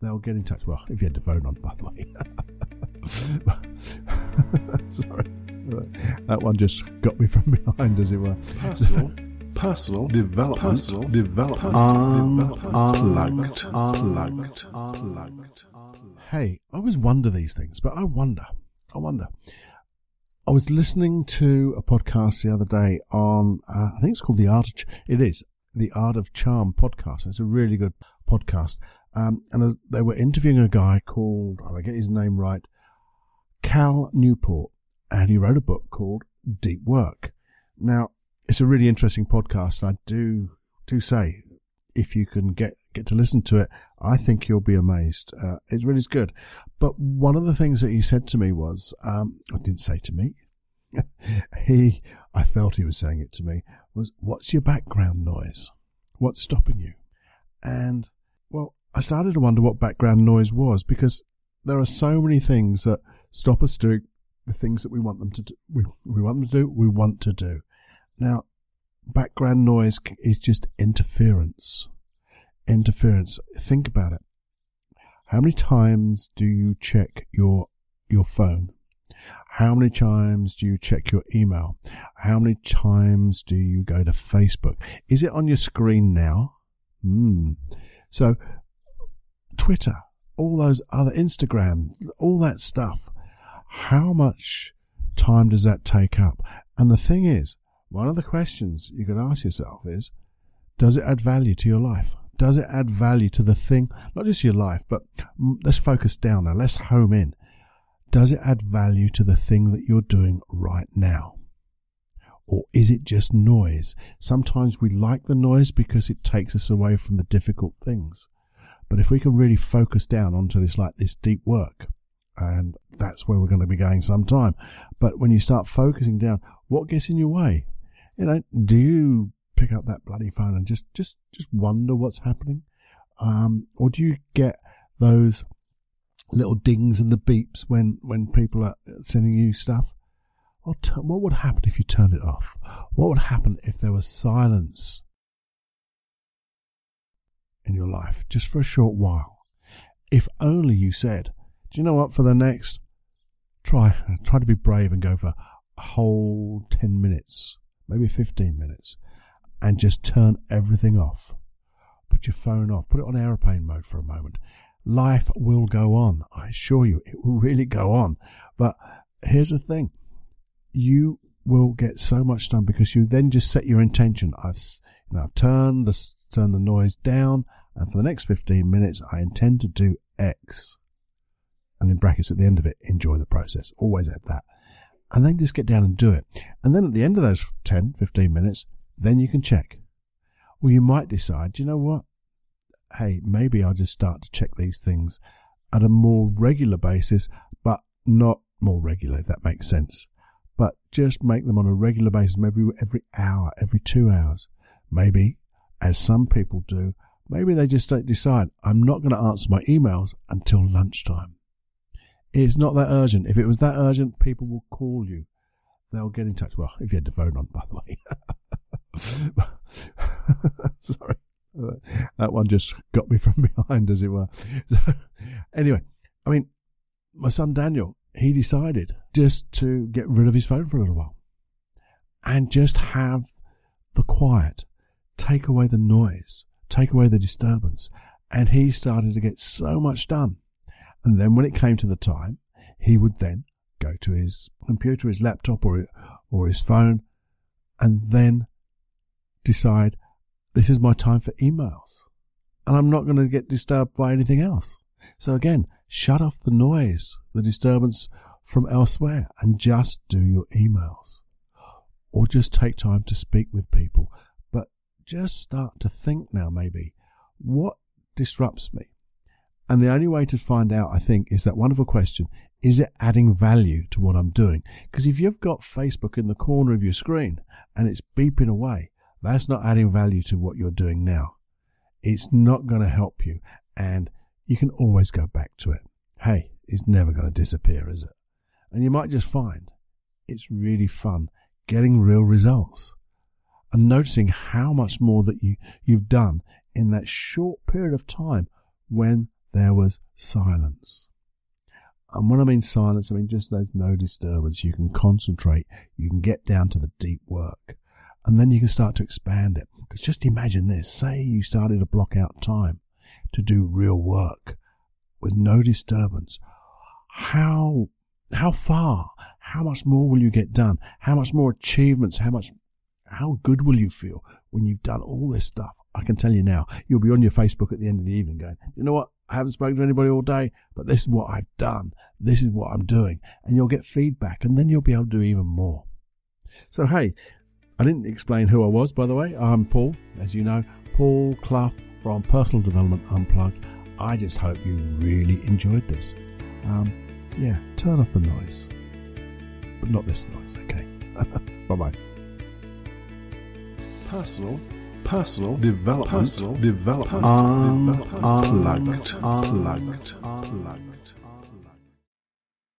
they'll get in touch. Well, if you had the phone on, by the way. Sorry. That one just got me from behind, as it were. Personal, personal development, personal development, unplugged, unplugged, unplugged. Hey, I always wonder these things, but I wonder, I wonder. I was listening to a podcast the other day on, uh, I think it's called The Art of, Ch- it is, The Art of Charm podcast. It's a really good podcast. Um, and uh, they were interviewing a guy called, I get his name right, Cal Newport, and he wrote a book called Deep Work. Now, it's a really interesting podcast, and I do do say if you can get get to listen to it, I think you'll be amazed. Uh, it really is good. But one of the things that he said to me was, um, I didn't say to me, he, I felt he was saying it to me, was, "What's your background noise? What's stopping you?" And well, I started to wonder what background noise was because there are so many things that stop us doing the things that we want them to do. We, we want them to do. We want to do. Now, background noise is just interference. Interference. Think about it. How many times do you check your your phone? How many times do you check your email? How many times do you go to Facebook? Is it on your screen now? Hmm. So, Twitter, all those other Instagram, all that stuff. How much time does that take up? And the thing is, one of the questions you could ask yourself is, does it add value to your life? Does it add value to the thing, not just your life, but let's focus down now. Let's home in. Does it add value to the thing that you're doing right now? Or is it just noise? Sometimes we like the noise because it takes us away from the difficult things. But if we can really focus down onto this, like this deep work, and that's where we're going to be going sometime. But when you start focusing down, what gets in your way? You know, do you pick up that bloody phone and just, just, just wonder what's happening? Um, or do you get those little dings and the beeps when, when people are sending you stuff? What would happen if you turned it off? What would happen if there was silence in your life just for a short while? If only you said, do you know what, for the next, try, try to be brave and go for a whole 10 minutes, maybe 15 minutes, and just turn everything off. Put your phone off, put it on airplane mode for a moment. Life will go on. I assure you, it will really go on. But here's the thing you will get so much done because you then just set your intention. I've, you turned the turn the noise down, and for the next fifteen minutes, I intend to do X. And in brackets at the end of it, enjoy the process. Always add that, and then just get down and do it. And then at the end of those 10, 15 minutes, then you can check. Well, you might decide, you know what? Hey, maybe I'll just start to check these things at a more regular basis, but not more regular, if that makes sense but just make them on a regular basis, maybe every hour, every two hours. Maybe, as some people do, maybe they just don't decide, I'm not going to answer my emails until lunchtime. It's not that urgent. If it was that urgent, people will call you. They'll get in touch. Well, if you had the phone on, by the way. Sorry. That one just got me from behind, as it were. So, anyway, I mean, my son Daniel, he decided just to get rid of his phone for a little while and just have the quiet, take away the noise, take away the disturbance. And he started to get so much done. And then when it came to the time, he would then go to his computer, his laptop, or, or his phone, and then decide this is my time for emails. And I'm not going to get disturbed by anything else. So again, shut off the noise, the disturbance from elsewhere, and just do your emails. Or just take time to speak with people. But just start to think now, maybe, what disrupts me? And the only way to find out, I think, is that wonderful question is it adding value to what I'm doing? Because if you've got Facebook in the corner of your screen and it's beeping away, that's not adding value to what you're doing now. It's not going to help you. And you can always go back to it. Hey, it's never going to disappear, is it? And you might just find it's really fun getting real results and noticing how much more that you, you've done in that short period of time when there was silence. And when I mean silence, I mean just there's no disturbance. You can concentrate. You can get down to the deep work. And then you can start to expand it. Because just imagine this. Say you started to block out time to do real work with no disturbance. How, how far, how much more will you get done? How much more achievements? How much, how good will you feel when you've done all this stuff? I can tell you now, you'll be on your Facebook at the end of the evening going, you know what? I haven't spoken to anybody all day, but this is what I've done. This is what I'm doing. And you'll get feedback and then you'll be able to do even more. So, hey, I didn't explain who I was, by the way. I'm Paul, as you know, Paul Clough from Personal Development Unplugged. I just hope you really enjoyed this. Um, yeah, turn off the noise. But not this noise, okay? bye bye. Personal, personal development, personal development, unplugged, unplugged, unplugged, unplugged.